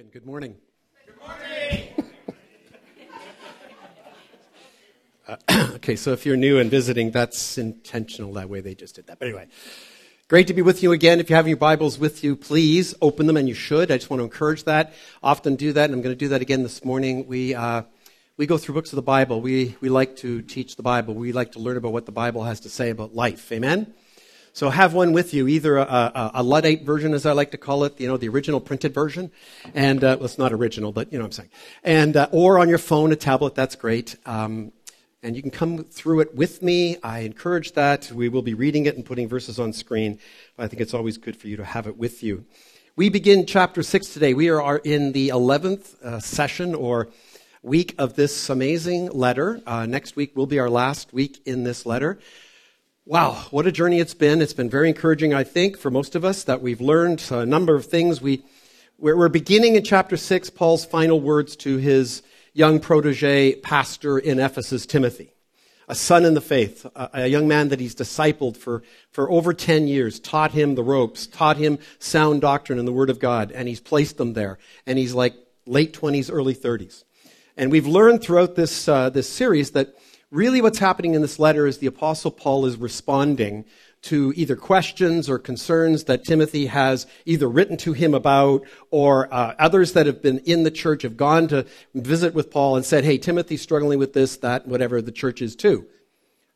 Again, good morning. Good morning. uh, okay, so if you're new and visiting, that's intentional that way they just did that. But anyway, great to be with you again. If you have your Bibles with you, please open them, and you should. I just want to encourage that. Often do that, and I'm going to do that again this morning. We, uh, we go through books of the Bible. We, we like to teach the Bible. We like to learn about what the Bible has to say about life. Amen? So have one with you, either a, a, a, Luddite version, as I like to call it, you know, the original printed version, and uh, well, it's not original, but you know what I'm saying, and uh, or on your phone, a tablet. That's great, um, and you can come through it with me. I encourage that. We will be reading it and putting verses on screen. I think it's always good for you to have it with you. We begin chapter six today. We are in the eleventh uh, session or week of this amazing letter. Uh, next week will be our last week in this letter. Wow, what a journey it's been. It's been very encouraging, I think, for most of us that we've learned a number of things. We, we're beginning in chapter 6, Paul's final words to his young protege pastor in Ephesus, Timothy, a son in the faith, a, young man that he's discipled for, for over 10 years, taught him the ropes, taught him sound doctrine and the Word of God, and he's placed them there. And he's like late 20s, early 30s. And we've learned throughout this, uh, this series that Really, what's happening in this letter is the Apostle Paul is responding to either questions or concerns that Timothy has either written to him about, or uh, others that have been in the church have gone to visit with Paul and said, Hey, Timothy's struggling with this, that, whatever the church is too.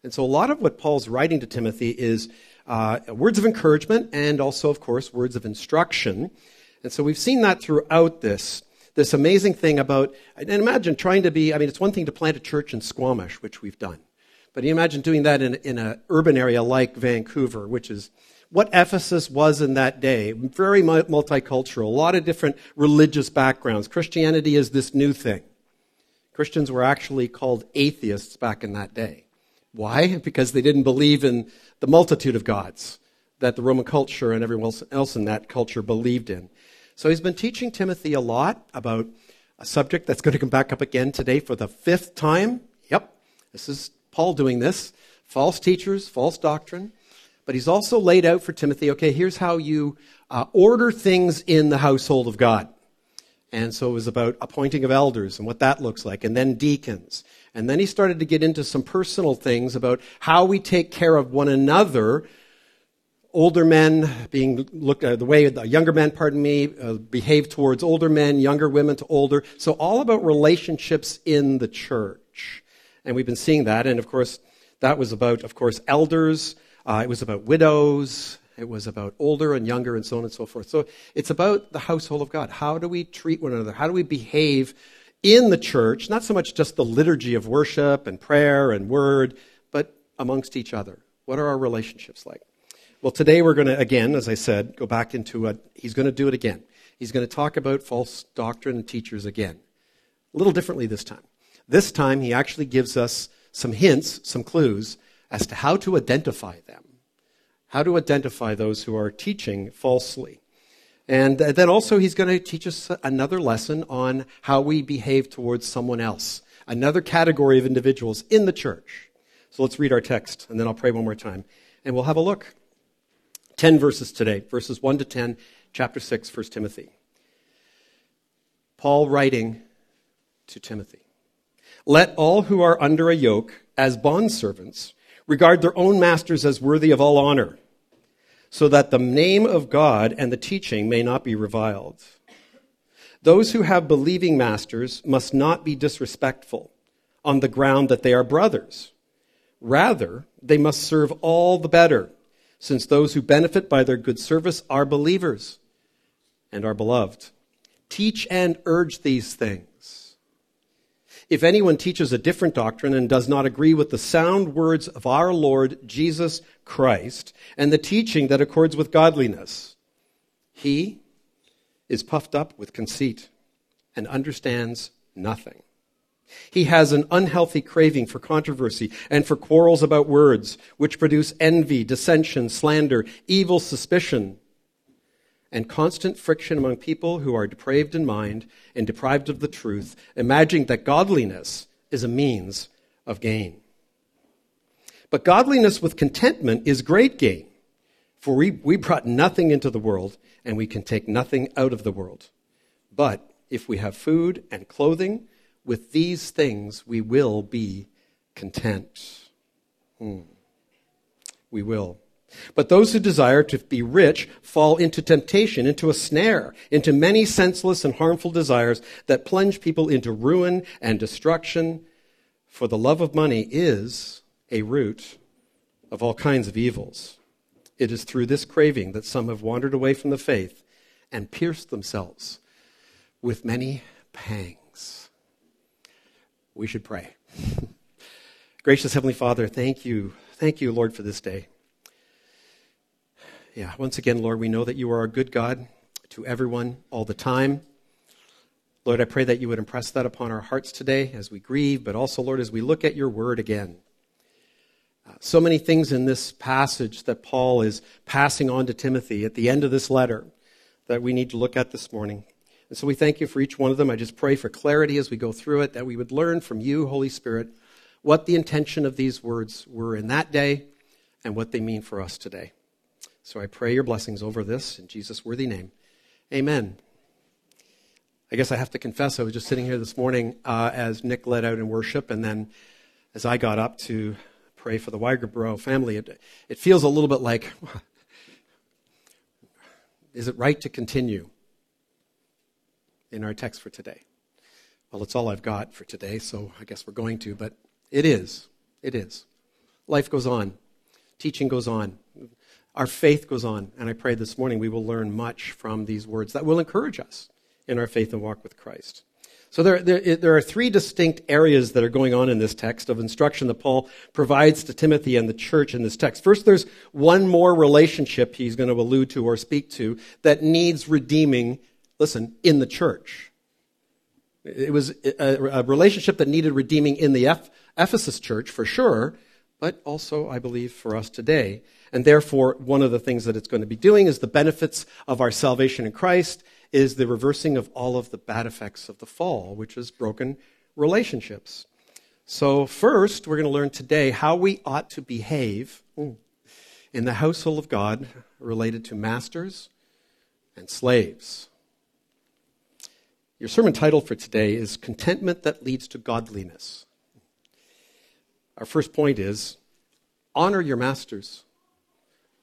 And so a lot of what Paul's writing to Timothy is uh, words of encouragement and also, of course, words of instruction. And so we've seen that throughout this this amazing thing about, and imagine trying to be, I mean, it's one thing to plant a church in Squamish, which we've done. But you imagine doing that in, in an urban area like Vancouver, which is what Ephesus was in that day. Very multicultural, a lot of different religious backgrounds. Christianity is this new thing. Christians were actually called atheists back in that day. Why? Because they didn't believe in the multitude of gods that the Roman culture and everyone else in that culture believed in. So he's been teaching Timothy a lot about a subject that's going to come back up again today for the fifth time. Yep, this is Paul doing this. False teachers, false doctrine. But he's also laid out for Timothy okay, here's how you uh, order things in the household of God. And so it was about appointing of elders and what that looks like, and then deacons. And then he started to get into some personal things about how we take care of one another older men being looked at, the way the younger men, pardon me, uh, behave towards older men, younger women to older. So all about relationships in the church. And we've been seeing that. And of course, that was about, of course, elders. Uh, it was about widows. It was about older and younger and so on and so forth. So it's about the household of God. How do we treat one another? How do we behave in the church? Not so much just the liturgy of worship and prayer and word, but amongst each other. What are our relationships like? Well, today we're going to, again, as I said, go back into a, he's going to do it again. He's going to talk about false doctrine and teachers again. A little differently this time. This time, he actually gives us some hints, some clues as to how to identify them, how to identify those who are teaching falsely. And then also, he's going to teach us another lesson on how we behave towards someone else, another category of individuals in the church. So let's read our text, and then I'll pray one more time, and we'll have a look. 10 verses today, verses 1 to 10, chapter 6, 1 Timothy. Paul writing to Timothy Let all who are under a yoke as bondservants regard their own masters as worthy of all honor, so that the name of God and the teaching may not be reviled. Those who have believing masters must not be disrespectful on the ground that they are brothers. Rather, they must serve all the better since those who benefit by their good service are believers and are beloved. Teach and urge these things. If anyone teaches a different doctrine and does not agree with the sound words of our Lord Jesus Christ and the teaching that accords with godliness, he is puffed up with conceit and understands nothing. He has an unhealthy craving for controversy and for quarrels about words, which produce envy, dissension, slander, evil suspicion, and constant friction among people who are depraved in mind and deprived of the truth, imagining that godliness is a means of gain. But godliness with contentment is great gain, for we, we brought nothing into the world, and we can take nothing out of the world. But if we have food and clothing, with these things we will be content. Hmm. We will. But those who desire to be rich fall into temptation, into a snare, into many senseless and harmful desires that plunge people into ruin and destruction. For the love of money is a root of all kinds of evils. It is through this craving that some have wandered away from the faith and pierced themselves with many pangs. We should pray. Gracious Heavenly Father, thank you. Thank you, Lord, for this day. Yeah, once again, Lord, we know that you are a good God to everyone all the time. Lord, I pray that you would impress that upon our hearts today as we grieve, but also, Lord, as we look at your word again. Uh, so many things in this passage that Paul is passing on to Timothy at the end of this letter that we need to look at this morning. And so we thank you for each one of them. I just pray for clarity as we go through it, that we would learn from you, Holy Spirit, what the intention of these words were in that day and what they mean for us today. So I pray your blessings over this in Jesus' worthy name. Amen. I guess I have to confess, I was just sitting here this morning uh, as Nick led out in worship, and then as I got up to pray for the Weigerborough family, it, it feels a little bit like is it right to continue in our text for today? Well, it's all I've got for today, so I guess we're going to, but it is. It is. Life goes on, teaching goes on our faith goes on. And I pray this morning we will learn much from these words that will encourage us in our faith and walk with Christ. So there, there, there, are three distinct areas that are going on in this text of instruction that Paul provides to Timothy and the church in this text. First, there's one more relationship he's going to allude to or speak to that needs redeeming, listen, in the church. It was a, a relationship that needed redeeming in the Ephesus church for sure, but also, I believe, for us today. And therefore, one of the things that it's going to be doing is the benefits of our salvation in Christ is the reversing of all of the bad effects of the fall, which is broken relationships. So, first, we're going to learn today how we ought to behave in the household of God related to masters and slaves. Your sermon title for today is Contentment That Leads to Godliness. Our first point is honor your masters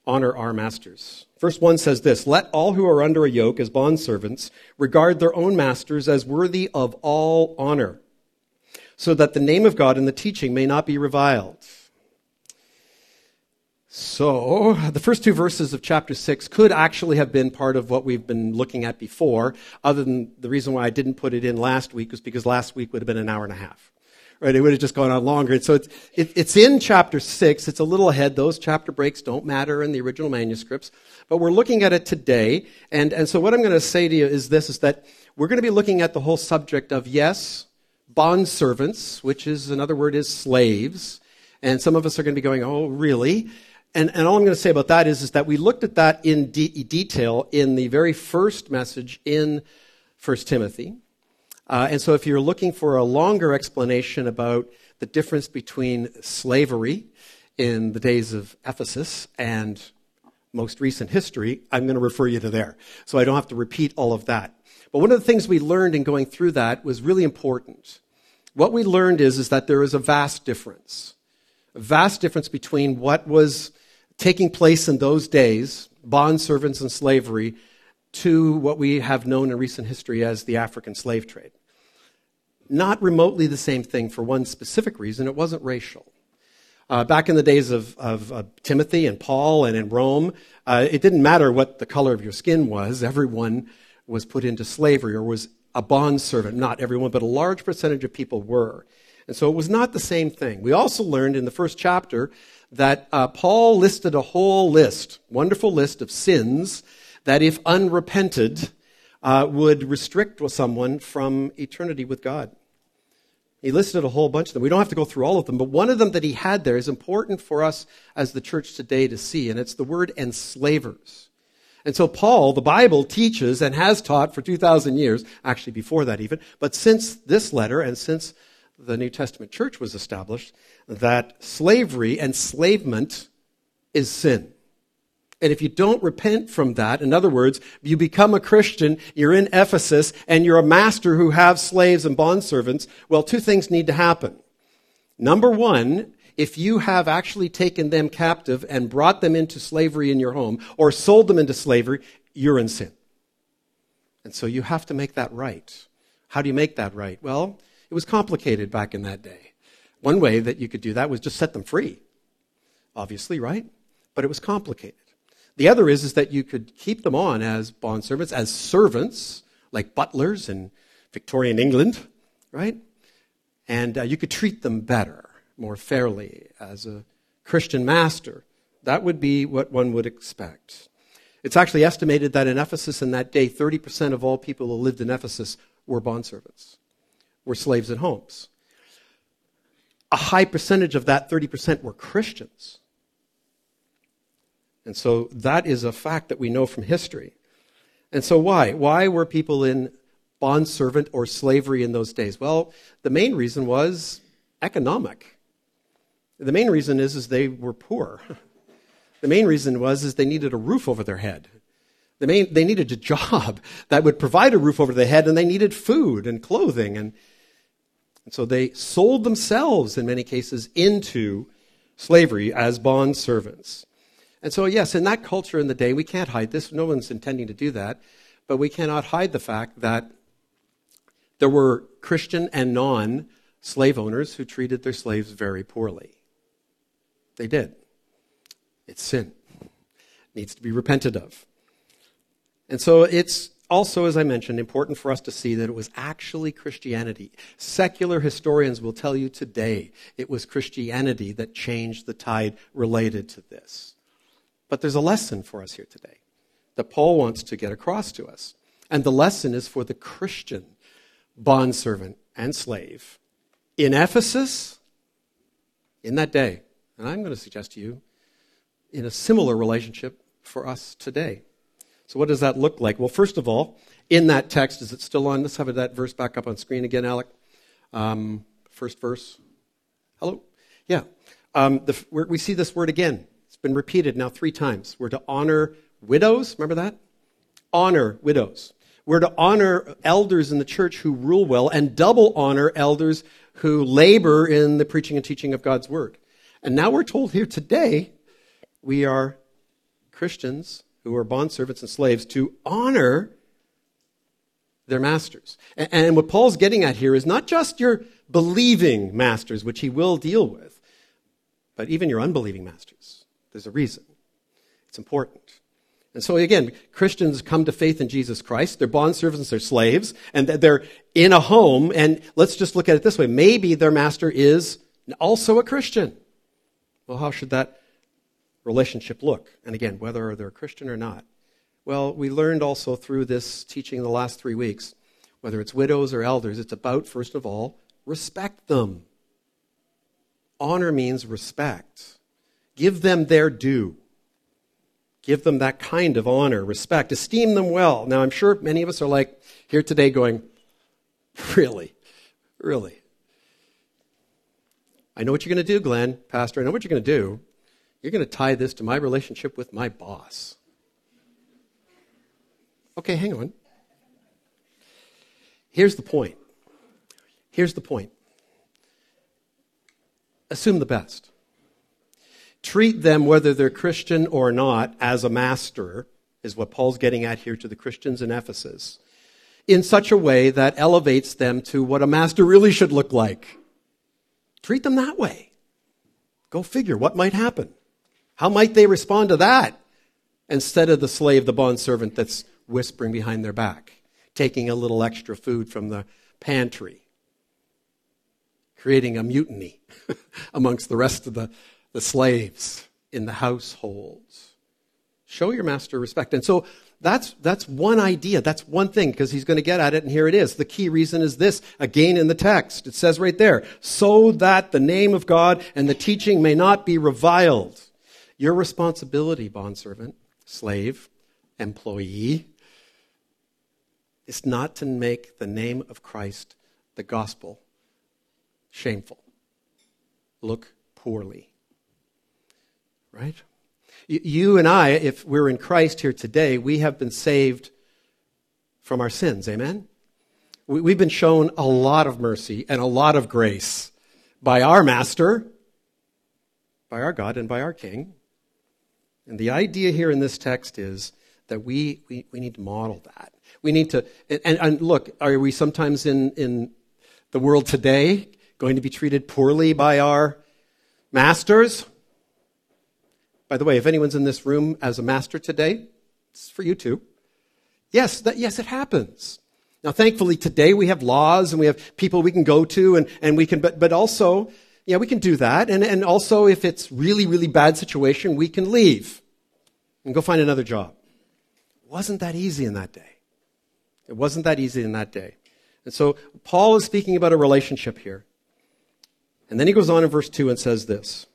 honor our masters. Verse 1 says this Let all who are under a yoke as bondservants regard their own masters as worthy of all honor, so that the name of God and the teaching may not be reviled. So, the first two verses of chapter 6 could actually have been part of what we've been looking at before, other than the reason why I didn't put it in last week was because last week would have been an hour and a half right? It would have just gone on longer. And so it's, it, it's in chapter six. It's a little ahead. Those chapter breaks don't matter in the original manuscripts, but we're looking at it today. And, and so what I'm going to say to you is this, is that we're going to be looking at the whole subject of, yes, bond servants, which is another word is slaves. And some of us are going to be going, oh, really? And, and all I'm going to say about that is, is that we looked at that in de- detail in the very first message in 1 Timothy. Uh, and so, if you're looking for a longer explanation about the difference between slavery in the days of Ephesus and most recent history, I'm going to refer you to there. So I don't have to repeat all of that. But one of the things we learned in going through that was really important. What we learned is, is that there is a vast difference. A vast difference between what was taking place in those days, bond servants and slavery, to what we have known in recent history as the African slave trade not remotely the same thing for one specific reason it wasn't racial. Uh, back in the days of, of Timothy and Paul and in Rome, uh, it didn't matter what the color of your skin was. Everyone was put into slavery or was a bond servant. Not everyone, but a large percentage of people were. And so it was not the same thing. We also learned in the first chapter that uh, Paul listed a whole list, wonderful list of sins that, if unrepented, uh, would restrict someone from eternity with God. He listed a whole bunch of them. We don't have to go through all of them, but one of them that he had there is important for us as the church today to see, and it's the word enslavers. And so Paul, the Bible teaches and has taught for 2,000 years, actually before that even, but since this letter and since the New Testament church was established, that slavery, and enslavement, is sin. And if you don't repent from that, in other words, you become a Christian, you're in Ephesus, and you're a master who have slaves and bondservants, well, two things need to happen. Number one, if you have actually taken them captive and brought them into slavery in your home or sold them into slavery, you're in sin. And so you have to make that right. How do you make that right? Well, it was complicated back in that day. One way that you could do that was just set them free. Obviously, right? But it was complicated. The other is, is that you could keep them on as bondservants, as servants, like butlers in Victorian England, right? And uh, you could treat them better, more fairly, as a Christian master. That would be what one would expect. It's actually estimated that in Ephesus in that day, 30% of all people who lived in Ephesus were bondservants, were slaves at homes. A high percentage of that 30% were Christians. And so that is a fact that we know from history. And so why? Why were people in bondservant or slavery in those days? Well, the main reason was economic. The main reason is, is they were poor. The main reason was is they needed a roof over their head. The main, they needed a job that would provide a roof over their head, and they needed food and clothing. And, and so they sold themselves, in many cases, into slavery as bond servants. And so, yes, in that culture in the day, we can't hide this. No one's intending to do that. But we cannot hide the fact that there were Christian and non slave owners who treated their slaves very poorly. They did. It's sin. It needs to be repented of. And so it's also, as I mentioned, important for us to see that it was actually Christianity. Secular historians will tell you today it was Christianity that changed the tide related to this. But there's a lesson for us here today that Paul wants to get across to us. And the lesson is for the Christian bondservant and slave in Ephesus in that day. And I'm going to suggest to you in a similar relationship for us today. So, what does that look like? Well, first of all, in that text, is it still on? Let's have that verse back up on screen again, Alec. Um, first verse. Hello? Yeah. Um, the, we see this word again It's been repeated now three times. We're to honor widows. Remember that? Honor widows. We're to honor elders in the church who rule well and double honor elders who labor in the preaching and teaching of God's word. And now we're told here today we are Christians who are bondservants and slaves to honor their masters. And what Paul's getting at here is not just your believing masters, which he will deal with, but even your unbelieving masters. There's a reason. It's important. And so again, Christians come to faith in Jesus Christ. They're bondservants, they're slaves, and they're in a home. And let's just look at it this way. Maybe their master is also a Christian. Well, how should that relationship look? And again, whether they're Christian or not. Well, we learned also through this teaching in the last three weeks, whether it's widows or elders, it's about, first of all, respect them. Honor means respect. Give them their due. Give them that kind of honor, respect, esteem them well. Now, I'm sure many of us are like here today going, Really? Really? I know what you're going to do, Glenn, Pastor. I know what you're going to do. You're going to tie this to my relationship with my boss. Okay, hang on. Here's the point. Here's the point. Assume the best treat them, whether they're Christian or not, as a master, is what Paul's getting at here to the Christians in Ephesus, in such a way that elevates them to what a master really should look like. Treat them that way. Go figure what might happen. How might they respond to that instead of the slave, the bondservant that's whispering behind their back, taking a little extra food from the pantry, creating a mutiny amongst the rest of the the slaves in the households. Show your master respect. And so that's, that's one idea. That's one thing because he's going to get at it. And here it is. The key reason is this again in the text. It says right there, so that the name of God and the teaching may not be reviled. Your responsibility, bondservant, slave, employee, is not to make the name of Christ, the gospel, shameful, look poorly right? You and I, if we're in Christ here today, we have been saved from our sins. Amen? We've been shown a lot of mercy and a lot of grace by our Master, by our God, and by our King. And the idea here in this text is that we, we, we need to model that. We need to, and, and look, are we sometimes in, in the world today going to be treated poorly by our masters? By the way, if anyone's in this room as a master today, it's for you too. Yes, that, yes, it happens. Now, thankfully, today we have laws and we have people we can go to and, and we can, but, but also, yeah, we can do that. And, and also, if it's really, really bad situation, we can leave and go find another job. It wasn't that easy in that day. It wasn't that easy in that day. And so, Paul is speaking about a relationship here. And then he goes on in verse 2 and says this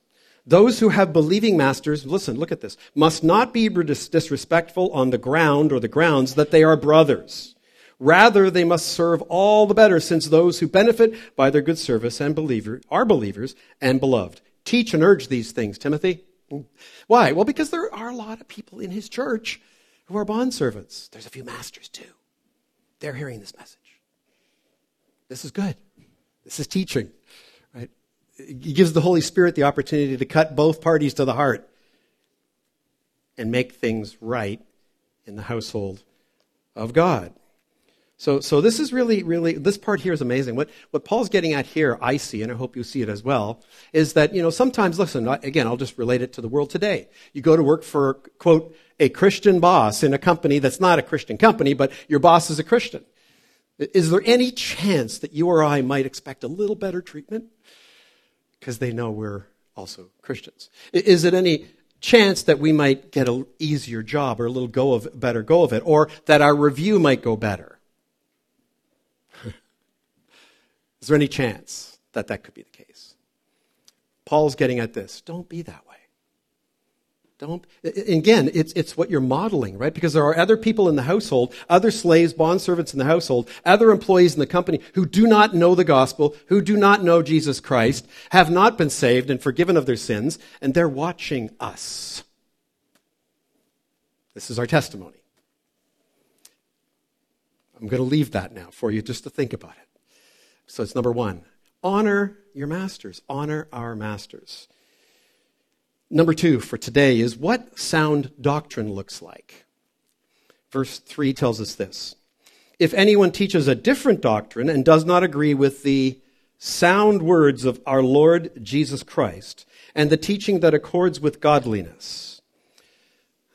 those who have believing masters, listen, look at this, must not be disrespectful on the ground or the grounds that they are brothers. Rather, they must serve all the better, since those who benefit by their good service and believer are believers and beloved. Teach and urge these things, Timothy. Why? Well, because there are a lot of people in his church who are bondservants. There's a few masters too. They're hearing this message. This is good. This is teaching Right? he gives the Holy Spirit the opportunity to cut both parties to the heart and make things right in the household of God. So, so this is really, really, this part here is amazing. What, what Paul's getting at here, I see, and I hope you see it as well, is that, you know, sometimes, listen, again, I'll just relate it to the world today. You go to work for, quote, a Christian boss in a company that's not a Christian company, but your boss is a Christian. Is there any chance that you or I might expect a little better treatment? because they know we're also Christians. Is it any chance that we might get an easier job or a little go of better go of it, or that our review might go better? Is there any chance that that could be the case? Paul's getting at this. Don't be that way. Don't, again, it's, it's what you're modeling, right? Because there are other people in the household, other slaves, bondservants in the household, other employees in the company who do not know the gospel, who do not know Jesus Christ, have not been saved and forgiven of their sins, and they're watching us. This is our testimony. I'm going to leave that now for you just to think about it. So it's number one honor your masters, honor our masters. Number two for today is what sound doctrine looks like. Verse 3 tells us this If anyone teaches a different doctrine and does not agree with the sound words of our Lord Jesus Christ and the teaching that accords with godliness.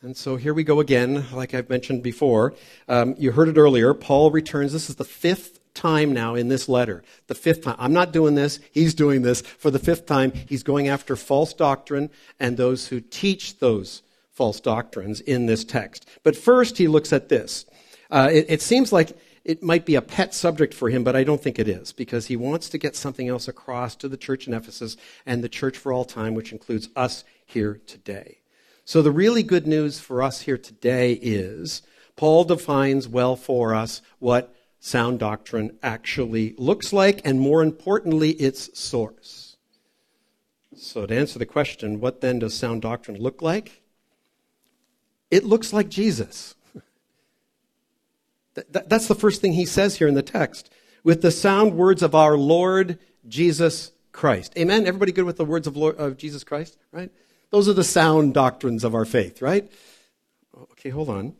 And so here we go again, like I've mentioned before. Um, you heard it earlier. Paul returns. This is the fifth time now in this letter. The fifth time. I'm not doing this. He's doing this. For the fifth time, he's going after false doctrine and those who teach those false doctrines in this text. But first, he looks at this. Uh, it, it seems like it might be a pet subject for him, but I don't think it is, because he wants to get something else across to the church in Ephesus and the church for all time, which includes us here today. So the really good news for us here today is Paul defines well for us what sound doctrine actually looks like, and more importantly, its source. So, to answer the question, what then does sound doctrine look like? It looks like Jesus. That's the first thing he says here in the text. With the sound words of our Lord Jesus Christ. Amen? Everybody good with the words of, Lord, of Jesus Christ? Right? Those are the sound doctrines of our faith, right? Okay, hold on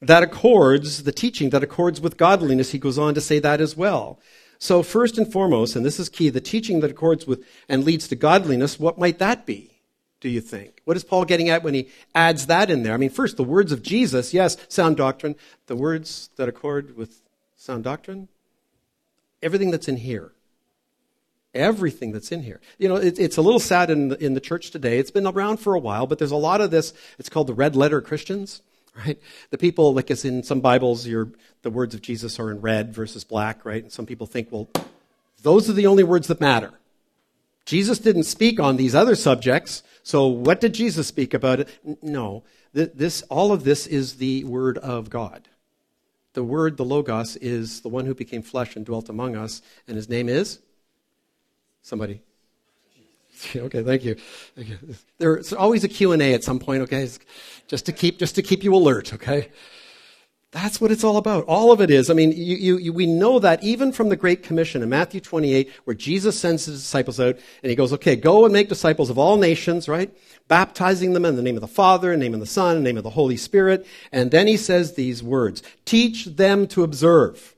that accords, the teaching that accords with godliness, he goes on to say that as well. So, first and foremost, and this is key, the teaching that accords with and leads to godliness, what might that be, do you think? What is Paul getting at when he adds that in there? I mean, first, the words of Jesus, yes, sound doctrine. The words that accord with sound doctrine, everything that's in here. Everything that's in here. You know, it, it's a little sad in the, in the church today. It's been around for a while, but there's a lot of this. It's called the red letter Christians right? The people, like as in some Bibles, your, the words of Jesus are in red versus black, right? And some people think, well, those are the only words that matter. Jesus didn't speak on these other subjects, so what did Jesus speak about it? No, this, all of this is the Word of God. The Word, the Logos, is the one who became flesh and dwelt among us, and his name is? Somebody? okay, thank you. There's always a Q&A at some point, okay? Just to keep, just to keep you alert, okay? That's what it's all about. All of it is. I mean, you, you, you, we know that even from the Great Commission in Matthew 28, where Jesus sends his disciples out and he goes, okay, go and make disciples of all nations, right? Baptizing them in the name of the Father, in the name of the Son, in the name of the Holy Spirit. And then he says these words, teach them to observe.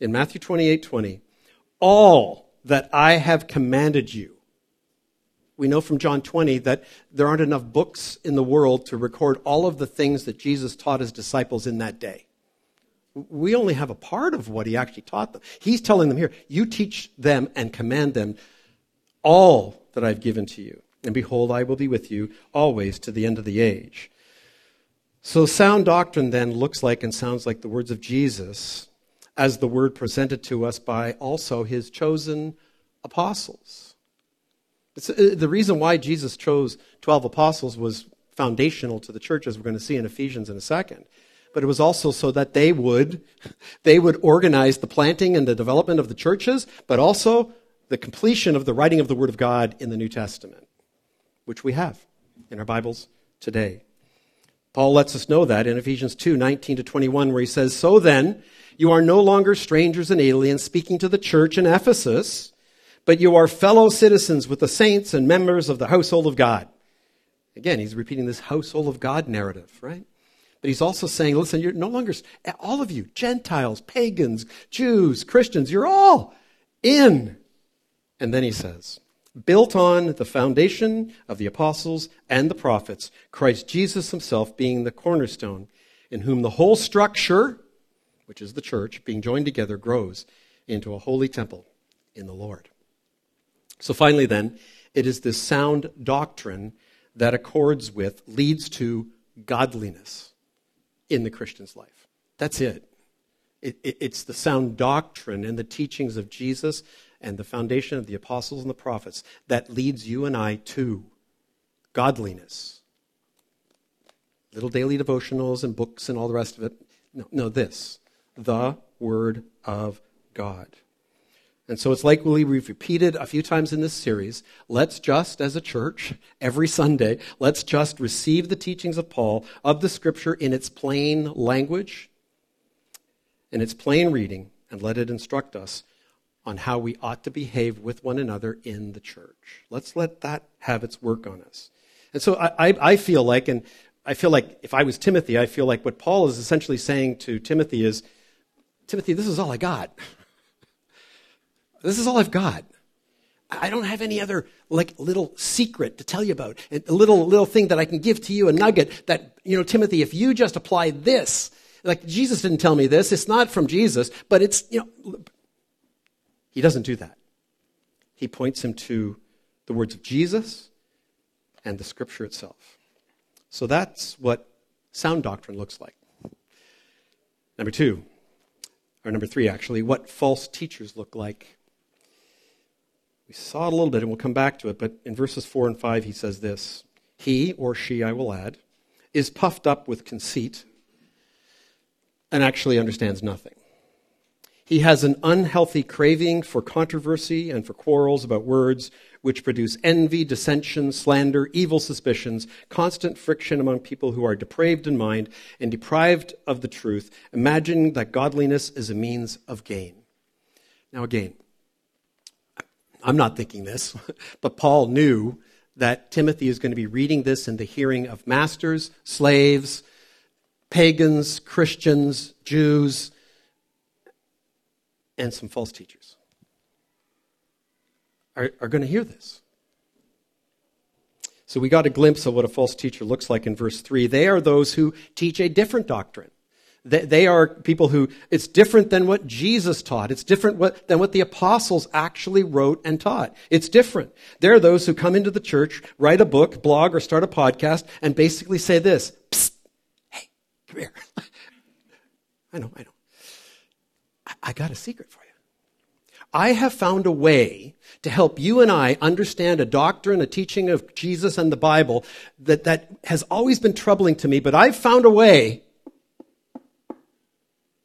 In Matthew 28, 20, all that I have commanded you. We know from John 20 that there aren't enough books in the world to record all of the things that Jesus taught his disciples in that day. We only have a part of what he actually taught them. He's telling them here, you teach them and command them all that I've given to you. And behold, I will be with you always to the end of the age. So sound doctrine then looks like and sounds like the words of Jesus as the word presented to us by also his chosen apostles. It's, uh, the reason why Jesus chose 12 apostles was foundational to the church, as we're going to see in Ephesians in a second. But it was also so that they would, they would organize the planting and the development of the churches, but also the completion of the writing of the Word of God in the New Testament, which we have in our Bibles today. Paul lets us know that in Ephesians 2 19 to 21, where he says, So then, you are no longer strangers and aliens speaking to the church in Ephesus, but you are fellow citizens with the saints and members of the household of God. Again, he's repeating this household of God narrative, right? But he's also saying, listen, you're no longer, all of you, Gentiles, pagans, Jews, Christians, you're all in. And then he says, built on the foundation of the apostles and the prophets, Christ Jesus himself being the cornerstone, in whom the whole structure, which is the church, being joined together, grows into a holy temple in the Lord. So finally, then, it is this sound doctrine that accords with, leads to godliness in the Christian's life. That's it. it, it it's the sound doctrine and the teachings of Jesus and the foundation of the apostles and the prophets that leads you and I to godliness. Little daily devotionals and books and all the rest of it. No, no, this the Word of God. And so it's likely we've repeated a few times in this series. Let's just, as a church, every Sunday, let's just receive the teachings of Paul of the Scripture in its plain language, in its plain reading, and let it instruct us on how we ought to behave with one another in the church. Let's let that have its work on us. And so I, I, I feel like, and I feel like if I was Timothy, I feel like what Paul is essentially saying to Timothy is, Timothy, this is all I got. This is all I've got. I don't have any other like little secret to tell you about. A little little thing that I can give to you, a nugget that, you know, Timothy, if you just apply this, like Jesus didn't tell me this, it's not from Jesus, but it's, you know, he doesn't do that. He points him to the words of Jesus and the scripture itself. So that's what sound doctrine looks like. Number two, or number three, actually, what false teachers look like. We saw it a little bit, and we'll come back to it, but in verses 4 and 5, he says this He, or she, I will add, is puffed up with conceit and actually understands nothing. He has an unhealthy craving for controversy and for quarrels about words, which produce envy, dissension, slander, evil suspicions, constant friction among people who are depraved in mind and deprived of the truth, imagining that godliness is a means of gain. Now, again, I'm not thinking this, but Paul knew that Timothy is going to be reading this in the hearing of masters, slaves, pagans, Christians, Jews, and some false teachers are, are going to hear this. So we got a glimpse of what a false teacher looks like in verse 3. They are those who teach a different doctrine. They, they are people who, it's different than what Jesus taught. It's different what, than what the apostles actually wrote and taught. It's different. There are those who come into the church, write a book, blog, or start a podcast, and basically say this, Psst, hey, come here. I know, I know. I got a secret for you. I have found a way to help you and I understand a doctrine, a teaching of Jesus and the Bible that, that has always been troubling to me, but I've found a way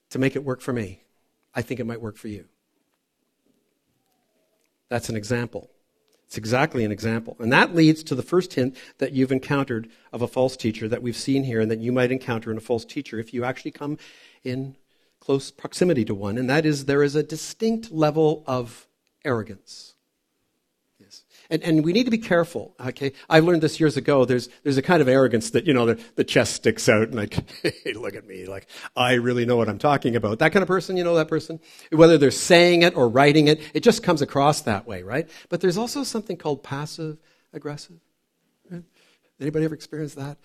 to make it work for me. I think it might work for you. That's an example. It's exactly an example. And that leads to the first hint that you've encountered of a false teacher that we've seen here and that you might encounter in a false teacher if you actually come in close proximity to one. And that is there is a distinct level of arrogance. Yes. And, and we need to be careful, okay? I learned this years ago. There's, there's a kind of arrogance that, you know, the, the chest sticks out and like, hey, look at me. Like, I really know what I'm talking about. That kind of person, you know that person? Whether they're saying it or writing it, it just comes across that way, right? But there's also something called passive aggressive. Anybody ever experienced that?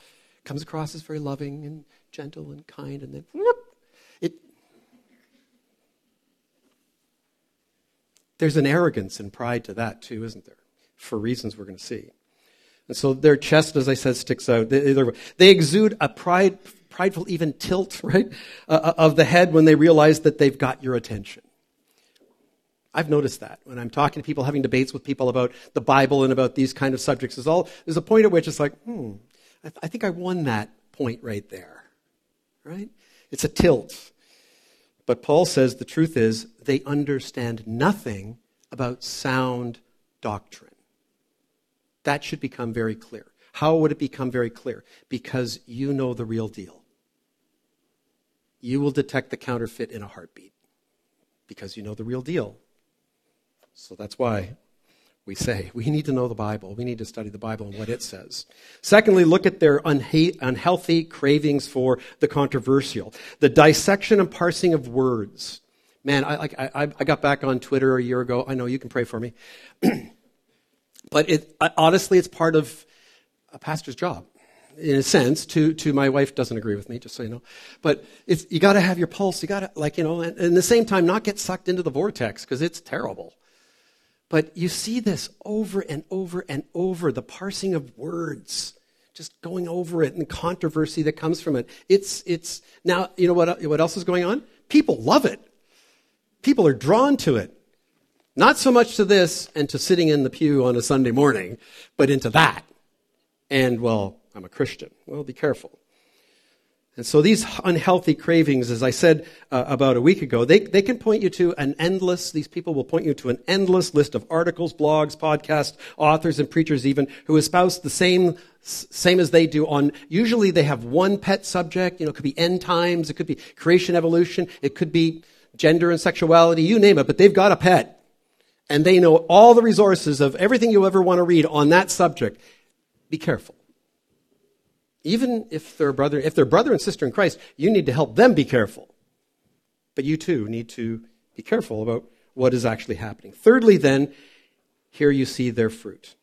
Comes across as very loving and gentle and kind, and then whoop, There's an arrogance and pride to that too, isn't there? For reasons we're going to see. And so their chest, as I said, sticks out. They, exude a pride, prideful even tilt, right, uh, uh, of the head when they realize that they've got your attention. I've noticed that when I'm talking to people, having debates with people about the Bible and about these kind of subjects. There's, all, there's a point at which it's like, hmm, I, th- I think I won that point right there, right? It's a tilt. But Paul says the truth is they understand nothing about sound doctrine. That should become very clear. How would it become very clear? Because you know the real deal. You will detect the counterfeit in a heartbeat because you know the real deal. So that's why we say we need to know the Bible. We need to study the Bible and what it says. Secondly, look at their unha- unhealthy cravings for the controversial, the dissection and parsing of words. Man, I, I, I got back on Twitter a year ago. I know you can pray for me. But it, honestly, it's part of a pastor's job, in a sense. To, to my wife doesn't agree with me, just so you know. But it's, you got to have your pulse. You got to, like, you know, and, and at the same time, not get sucked into the vortex because it's terrible. But you see this over and over and over the parsing of words, just going over it and the controversy that comes from it. It's, it's, now, you know what, what else is going on? People love it. People are drawn to it. Not so much to this and to sitting in the pew on a Sunday morning, but into that. And, well, I'm a Christian. Well, be careful. And so these unhealthy cravings, as I said uh, about a week ago, they, they can point you to an endless, these people will point you to an endless list of articles, blogs, podcasts, authors, and preachers even who espouse the same, same as they do on, usually they have one pet subject, you know, it could be end times, it could be creation, evolution, it could be gender and sexuality, you name it, but they've got a pet and they know all the resources of everything you'll ever want to read on that subject, be careful. Even if they're brother, if they're brother and sister in Christ, you need to help them be careful. But you too need to be careful about what is actually happening. Thirdly, then, here you see their fruit.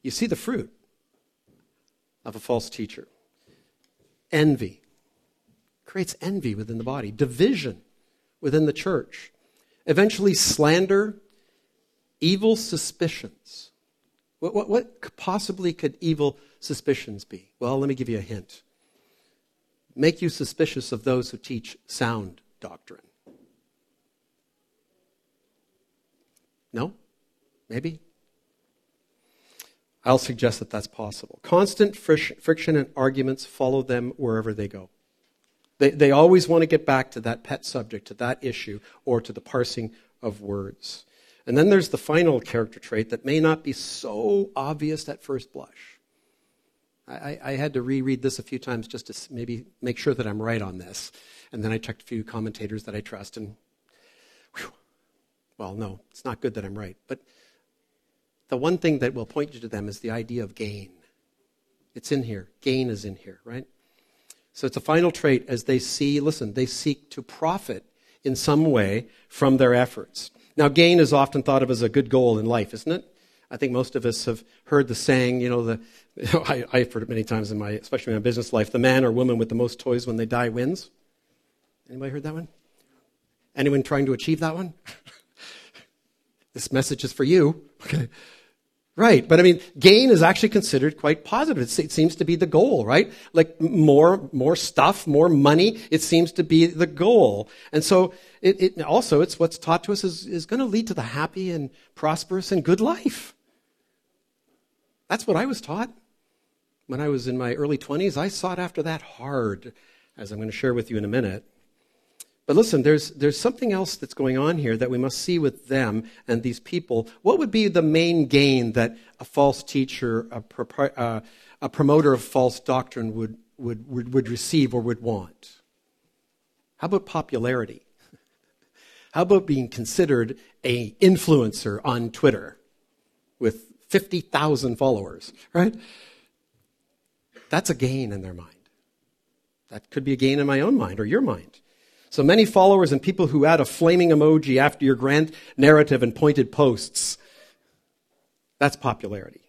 You see the fruit of a false teacher. Envy creates envy within the body, division within the church eventually slander, evil suspicions. What, what, what possibly could evil suspicions be? Well, let me give you a hint. Make you suspicious of those who teach sound doctrine. No? Maybe? I'll suggest that that's possible. Constant friction and arguments follow them wherever they go. They, they always want to get back to that pet subject, to that issue, or to the parsing of words. And then there's the final character trait that may not be so obvious at first blush. I, I, had to reread this a few times just to maybe make sure that I'm right on this. And then I checked a few commentators that I trust, and whew, well, no, it's not good that I'm right. But the one thing that will point you to them is the idea of gain. It's in here. Gain is in here, right? So it's a final trait as they see, listen, they seek to profit in some way from their efforts. Now, gain is often thought of as a good goal in life, isn't it? I think most of us have heard the saying, you know, the, you know, I, I've heard it many times in my, especially in my business life, the man or woman with the most toys when they die wins. Anybody heard that one? Anyone trying to achieve that one? this message is for you. Okay. Right. But I mean, gain is actually considered quite positive. It seems to be the goal, right? Like more, more stuff, more money. It seems to be the goal. And so it, it also, it's what's taught to us is, is going to lead to the happy and prosperous and good life. That's what I was taught. When I was in my early 20s, I sought after that hard, as I'm going to share with you in a minute. But listen, there's, there's something else that's going on here that we must see with them and these people. What would be the main gain that a false teacher, a, uh, a promoter of false doctrine would, would, would, would receive or would want? How about popularity? How about being considered a influencer on Twitter with 50,000 followers, right? That's a gain in their mind. That could be a gain in my own mind or your mind. So many followers and people who add a flaming emoji after your grand narrative and pointed posts. That's popularity.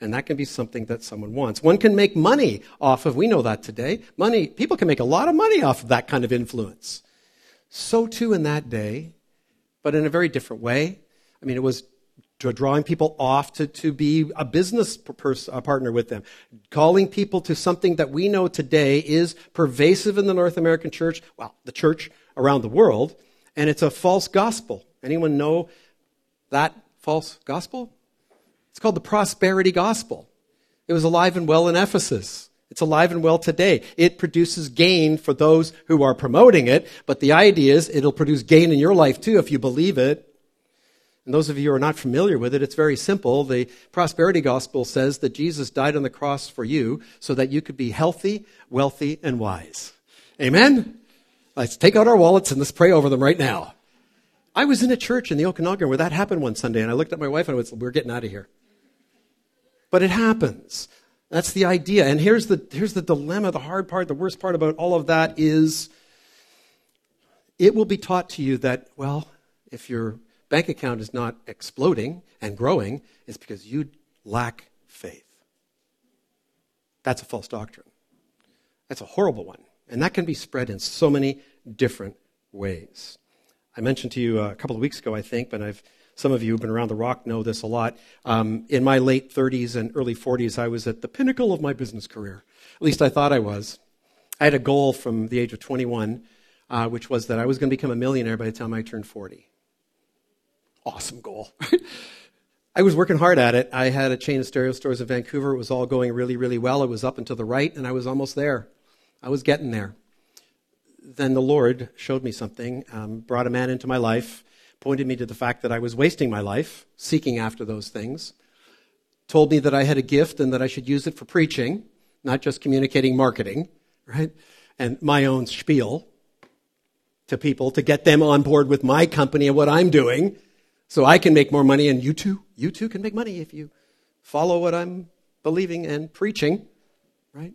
And that can be something that someone wants. One can make money off of, we know that today. Money, people can make a lot of money off of that kind of influence. So too in that day, but in a very different way. I mean, it was drawing people off to, to be a business pers- a partner with them, calling people to something that we know today is pervasive in the North American church, well, the church around the world, and it's a false gospel. Anyone know that false gospel? It's called the prosperity gospel. It was alive and well in Ephesus. It's alive and well today. It produces gain for those who are promoting it, but the idea is it'll produce gain in your life too if you believe it. And those of you who are not familiar with it, it's very simple. The prosperity gospel says that Jesus died on the cross for you so that you could be healthy, wealthy, and wise. Amen? Let's take out our wallets and let's pray over them right now. I was in a church in the Okanagan where that happened one Sunday, and I looked at my wife and I was, we're getting out of here. But it happens. That's the idea. And here's the, here's the dilemma, the hard part, the worst part about all of that is it will be taught to you that, well, if your bank account is not exploding and growing, it's because you lack faith. That's a false doctrine. That's a horrible one. And that can be spread in so many different ways. I mentioned to you a couple of weeks ago, I think, but I've some of you who've been around the rock know this a lot. Um, in my late 30s and early 40s, I was at the pinnacle of my business career. At least I thought I was. I had a goal from the age of 21, uh, which was that I was going to become a millionaire by the time I turned 40. Awesome goal. I was working hard at it. I had a chain of stereo stores in Vancouver. It was all going really, really well. It was up and to the right, and I was almost there. I was getting there. Then the Lord showed me something, um, brought a man into my life pointed me to the fact that I was wasting my life seeking after those things, told me that I had a gift and that I should use it for preaching, not just communicating marketing, right? And my own spiel to people to get them on board with my company and what I'm doing so I can make more money and you too, you too can make money if you follow what I'm believing and preaching, right?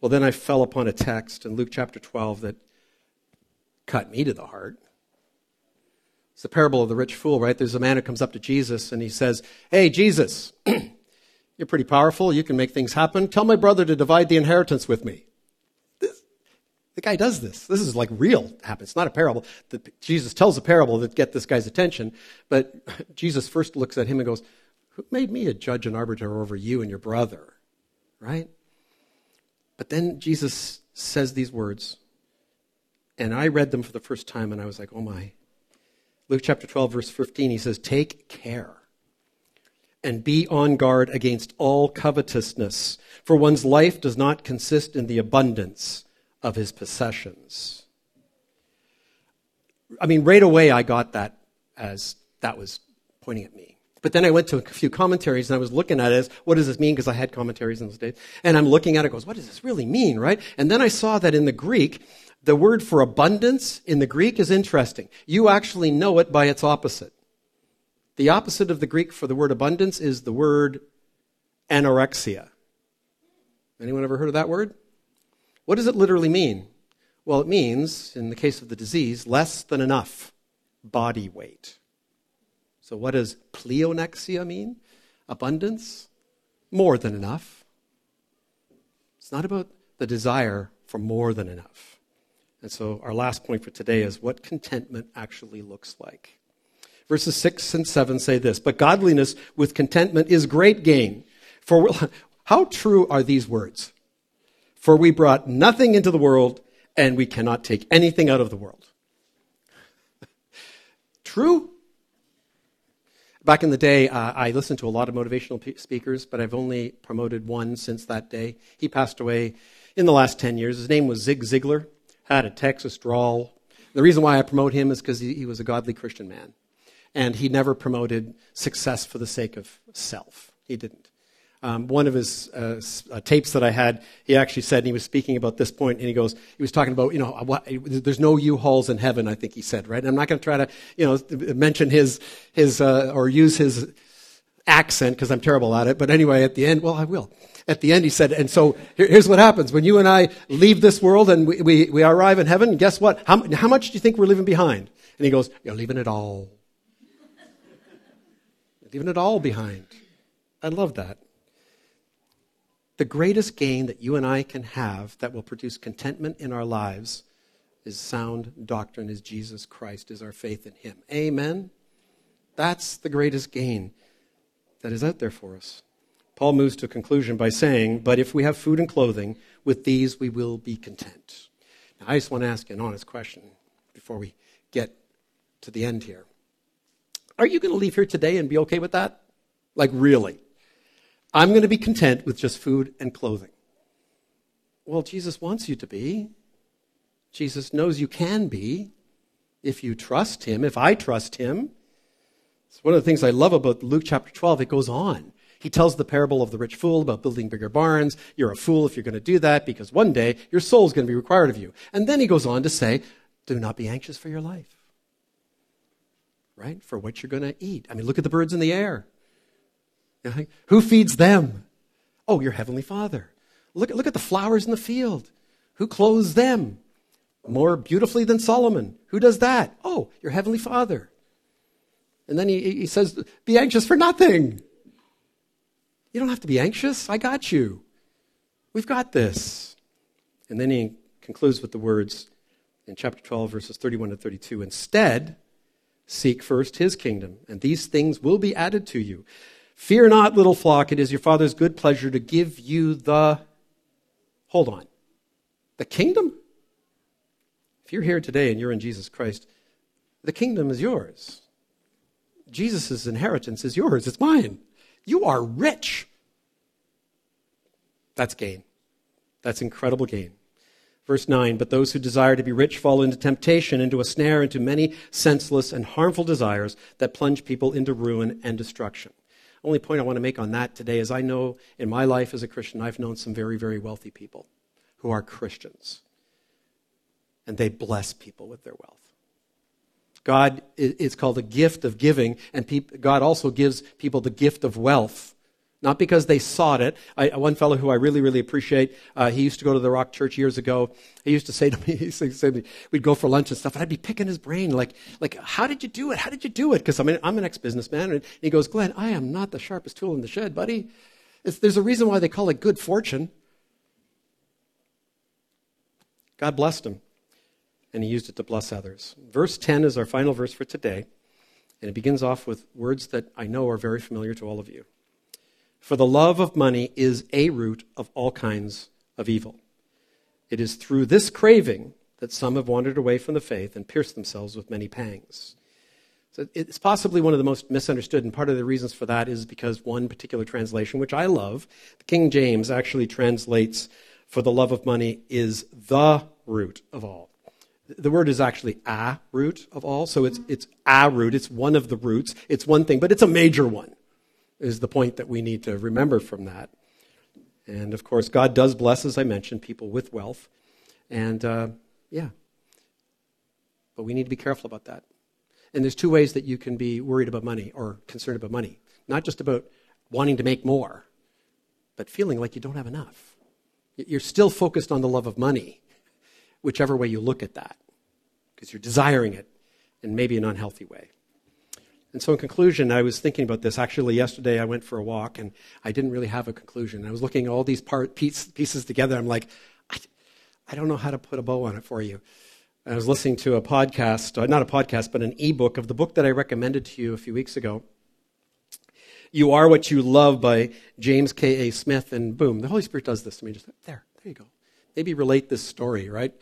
Well, then I fell upon a text in Luke chapter 12 that cut me to the heart. It's the parable of the rich fool, right? There's a man who comes up to Jesus and he says, Hey, Jesus, you're pretty powerful. You can make things happen. Tell my brother to divide the inheritance with me. The guy does this. This is like real happens. It's not a parable. The, Jesus tells a parable that get this guy's attention, but Jesus first looks at him and goes, Who made me a judge and arbiter over you and your brother? Right? But then Jesus says these words, and I read them for the first time and I was like, Oh my. Luke chapter 12, verse 15, he says, Take care and be on guard against all covetousness, for one's life does not consist in the abundance of his possessions. I mean, right away I got that as that was pointing at me. But then I went to a few commentaries and I was looking at it as, what does this mean? Because I had commentaries in those days. And I'm looking at it, goes, what does this really mean, right? And then I saw that in the Greek, the word for abundance in the Greek is interesting. You actually know it by its opposite. The opposite of the Greek for the word abundance is the word anorexia. Anyone ever heard of that word? What does it literally mean? Well, it means, in the case of the disease, less than enough body weight. So, what does pleonexia mean? Abundance? More than enough. It's not about the desire for more than enough. And so our last point for today is what contentment actually looks like. Verses 6 and 7 say this But godliness with contentment is great gain. For how true are these words? For we brought nothing into the world, and we cannot take anything out of the world. true? Back in the day, uh, I listened to a lot of motivational speakers, but I've only promoted one since that day. He passed away in the last 10 years. His name was Zig Ziglar had a Texas drawl, The reason why I promote him is because he, he was a godly Christian man. And he never promoted success for the sake of self. He didn't. Um, one of his uh, uh, tapes that I had, he actually said, and he was speaking about this point, and he goes, he was talking about, you know, what, there's no U-Hauls in heaven, I think he said, right? And I'm not going to try to, you know, mention his, his, uh, or use his accent because I'm terrible at it. But anyway, at the end, well, I will. At the end, he said, and so here's what happens. When you and I leave this world and we, we, we arrive in heaven, guess what? How, how much do you think we're leaving behind? And he goes, You're leaving it all. leaving it all behind. I love that. The greatest gain that you and I can have that will produce contentment in our lives is sound doctrine, is Jesus Christ, is our faith in Him. Amen? That's the greatest gain that is out there for us. Paul moves to a conclusion by saying, But if we have food and clothing, with these we will be content. Now, I just want to ask an honest question before we get to the end here. Are you going to leave here today and be okay with that? Like, really? I'm going to be content with just food and clothing. Well, Jesus wants you to be. Jesus knows you can be if you trust him, if I trust him. It's one of the things I love about Luke chapter 12. It goes on. He tells the parable of the rich fool about building bigger barns. You're a fool if you're going to do that because one day your soul is going to be required of you. And then he goes on to say, do not be anxious for your life. Right? For what you're going to eat. I mean, look at the birds in the air. Who feeds them? Oh, your heavenly Father. Look, look at the flowers in the field. Who clothes them? More beautifully than Solomon. Who does that? Oh, your heavenly Father. And then he, he says, Be anxious for nothing. You don't have to be anxious. I got you. We've got this. And then he concludes with the words in chapter 12, verses 31 to 32 Instead, seek first his kingdom, and these things will be added to you. Fear not, little flock, it is your Father's good pleasure to give you the. Hold on. The kingdom? If you're here today and you're in Jesus Christ, the kingdom is yours. Jesus' inheritance is yours, it's mine. You are rich. That's gain. That's incredible gain. Verse 9, but those who desire to be rich fall into temptation, into a snare, into many senseless and harmful desires that plunge people into ruin and destruction. Only point I want to make on that today is I know in my life as a Christian, I've known some very, very wealthy people who are Christians. And they bless people with their wealth. God is called the gift of giving, and God also gives people the gift of wealth. Not because they sought it. I, one fellow who I really, really appreciate, uh, he used to go to the Rock Church years ago. He used to say to me, he used to me we'd go for lunch and stuff, and I'd be picking his brain, like, like how did you do it? How did you do it? Because I mean, I'm an ex-businessman, and he goes, Glenn, I am not the sharpest tool in the shed, buddy. It's, there's a reason why they call it good fortune. God blessed him and he used it to bless others. Verse 10 is our final verse for today, and it begins off with words that I know are very familiar to all of you. For the love of money is a root of all kinds of evil. It is through this craving that some have wandered away from the faith and pierced themselves with many pangs. So it's possibly one of the most misunderstood, and part of the reasons for that is because one particular translation, which I love, the King James actually translates, For the love of money is the root of all. The word is actually a root of all, so it's, it's a root. It's one of the roots. It's one thing, but it's a major one, is the point that we need to remember from that. And of course, God does bless, as I mentioned, people with wealth. And uh, yeah, but we need to be careful about that. And there's two ways that you can be worried about money or concerned about money not just about wanting to make more, but feeling like you don't have enough. You're still focused on the love of money whichever way you look at that, because you're desiring it in maybe an unhealthy way. And so, in conclusion, I was thinking about this. Actually, yesterday I went for a walk and I didn't really have a conclusion. I was looking at all these part, piece, pieces together. I'm like, I, I don't know how to put a bow on it for you. I was listening to a podcast, uh, not a podcast, but an ebook of the book that I recommended to you a few weeks ago. You Are What You Love by James K.A. Smith. And boom, the Holy Spirit does this to me. Just there, there you go maybe relate this story, right?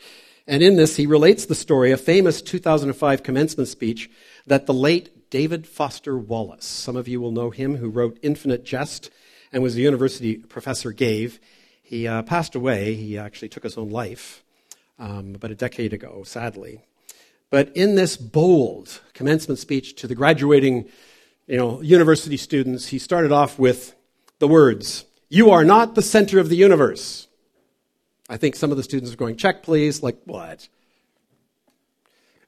And in this, he relates the story, a famous 2005 commencement speech that the late David Foster Wallace, some of you will know him, who wrote Infinite Jest and was a university professor, gave. He uh, passed away. He actually took his own life um, about a decade ago, sadly. But in this bold commencement speech to the graduating you know, university students, he started off with the words, You are not the center of the universe. I think some of the students are going, Check, please. Like, what?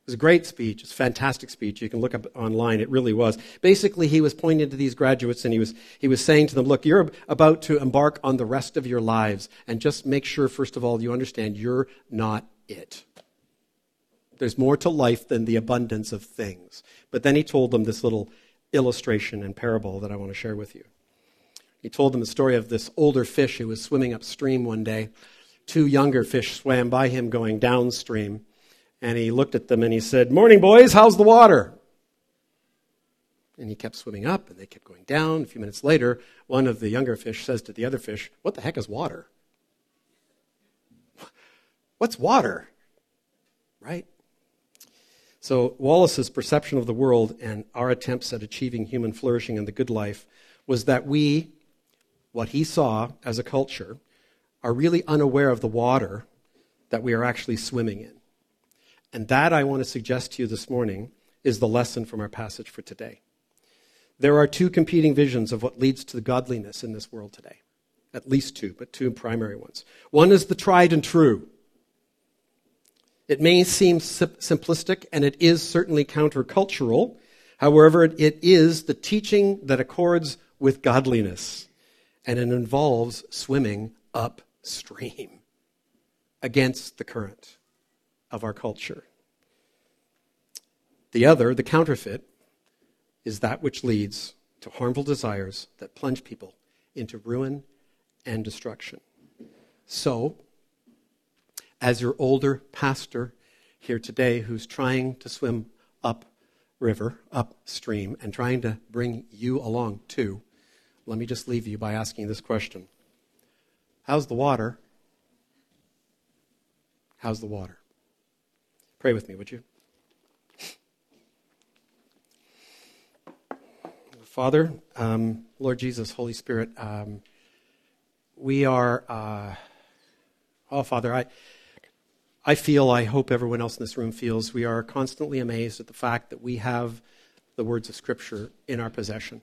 It was a great speech. It's a fantastic speech. You can look up online. It really was. Basically, he was pointing to these graduates and he was, he was saying to them, look, you're about to embark on the rest of your lives. And just make sure, first of all, you understand you're not it. There's more to life than the abundance of things. But then he told them this little illustration and parable that I want to share with you. He told them the story of this older fish who was swimming upstream one day. Two younger fish swam by him going downstream and he looked at them and he said, Morning, boys, how's the water? And he kept swimming up and they kept going down. A few minutes later, one of the younger fish says to the other fish, What the heck is water? What's water? Right? So Wallace's perception of the world and our attempts at achieving human flourishing and the good life was that we, what he saw as a culture, are really unaware of the water that we are actually swimming in. And that, I want to suggest to you this morning, is the lesson from our passage for today. There are two competing visions of what leads to godliness in this world today. At least two, but two primary ones. One is the tried and true. It may seem simplistic, and it is certainly countercultural. However, it is the teaching that accords with godliness, and it involves swimming upstream against the current of our culture. The other, the counterfeit, is that which leads to harmful desires that plunge people into ruin and destruction. So, as your older pastor here today who's trying to swim up river, upstream, and trying to bring you along too, let me just leave you by asking this question How's the water? How's the water? Pray with me, would you? Father, um, Lord Jesus, Holy Spirit, um, we are, uh, oh, Father, I, I feel, I hope everyone else in this room feels, we are constantly amazed at the fact that we have the words of Scripture in our possession.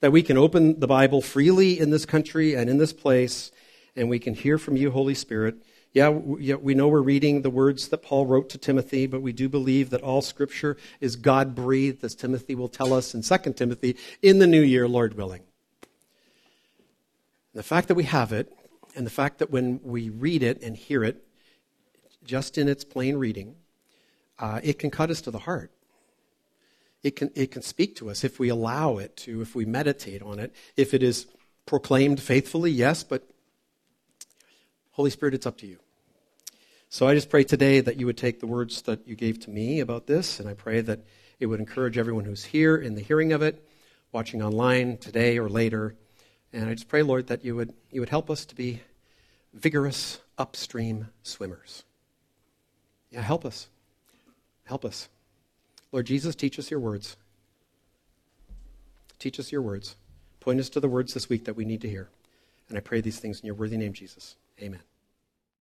That we can open the Bible freely in this country and in this place, and we can hear from you, Holy Spirit, yeah, we know we're reading the words that Paul wrote to Timothy, but we do believe that all Scripture is God breathed, as Timothy will tell us in 2 Timothy, in the new year, Lord willing. The fact that we have it, and the fact that when we read it and hear it, just in its plain reading, uh, it can cut us to the heart. It can, it can speak to us if we allow it to, if we meditate on it. If it is proclaimed faithfully, yes, but Holy Spirit, it's up to you. So I just pray today that you would take the words that you gave to me about this, and I pray that it would encourage everyone who's here in the hearing of it, watching online today or later. And I just pray, Lord, that you would, you would help us to be vigorous upstream swimmers. Yeah, help us. Help us. Lord Jesus, teach us your words. Teach us your words. Point us to the words this week that we need to hear. And I pray these things in your worthy name, Jesus. Amen.